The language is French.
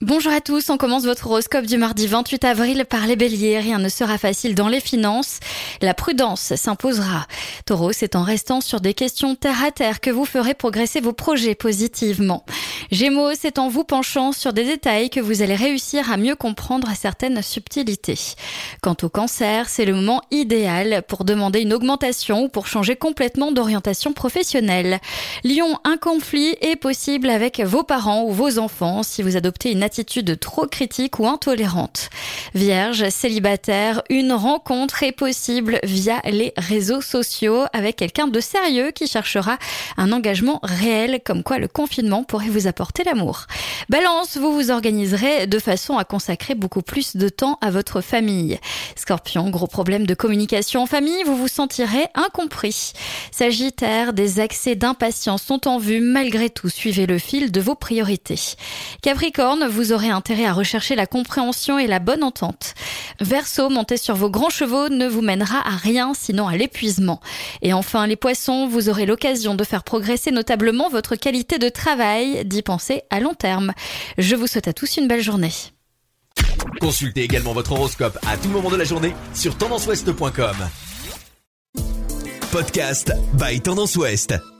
Bonjour à tous, on commence votre horoscope du mardi 28 avril par les béliers. Rien ne sera facile dans les finances. La prudence s'imposera. Taureau, c'est en restant sur des questions terre à terre que vous ferez progresser vos projets positivement. Gémeaux, c'est en vous penchant sur des détails que vous allez réussir à mieux comprendre certaines subtilités. Quant au cancer, c'est le moment idéal pour demander une augmentation ou pour changer complètement d'orientation professionnelle. Lion, un conflit est possible avec vos parents ou vos enfants si vous adoptez une attitude trop critique ou intolérante. Vierge, célibataire, une rencontre est possible via les réseaux sociaux avec quelqu'un de sérieux qui cherchera un engagement réel comme quoi le confinement pourrait vous apporter l'amour. Balance, vous vous organiserez de façon à consacrer beaucoup plus de temps à votre famille. Scorpion, gros problème de communication en famille, vous vous sentirez incompris. Sagittaire, des accès d'impatience sont en vue malgré tout, suivez le fil de vos priorités. Capricorne, vous aurez intérêt à rechercher la compréhension et la bonne entente. Verseau, monter sur vos grands chevaux ne vous mènera à rien sinon à l'épuisement. Et enfin, les poissons, vous aurez l'occasion de faire progresser notablement votre qualité de travail, d'y penser à long terme. Je vous souhaite à tous une belle journée. Consultez également votre horoscope à tout moment de la journée sur tendanceouest.com. Podcast by Tendance Ouest.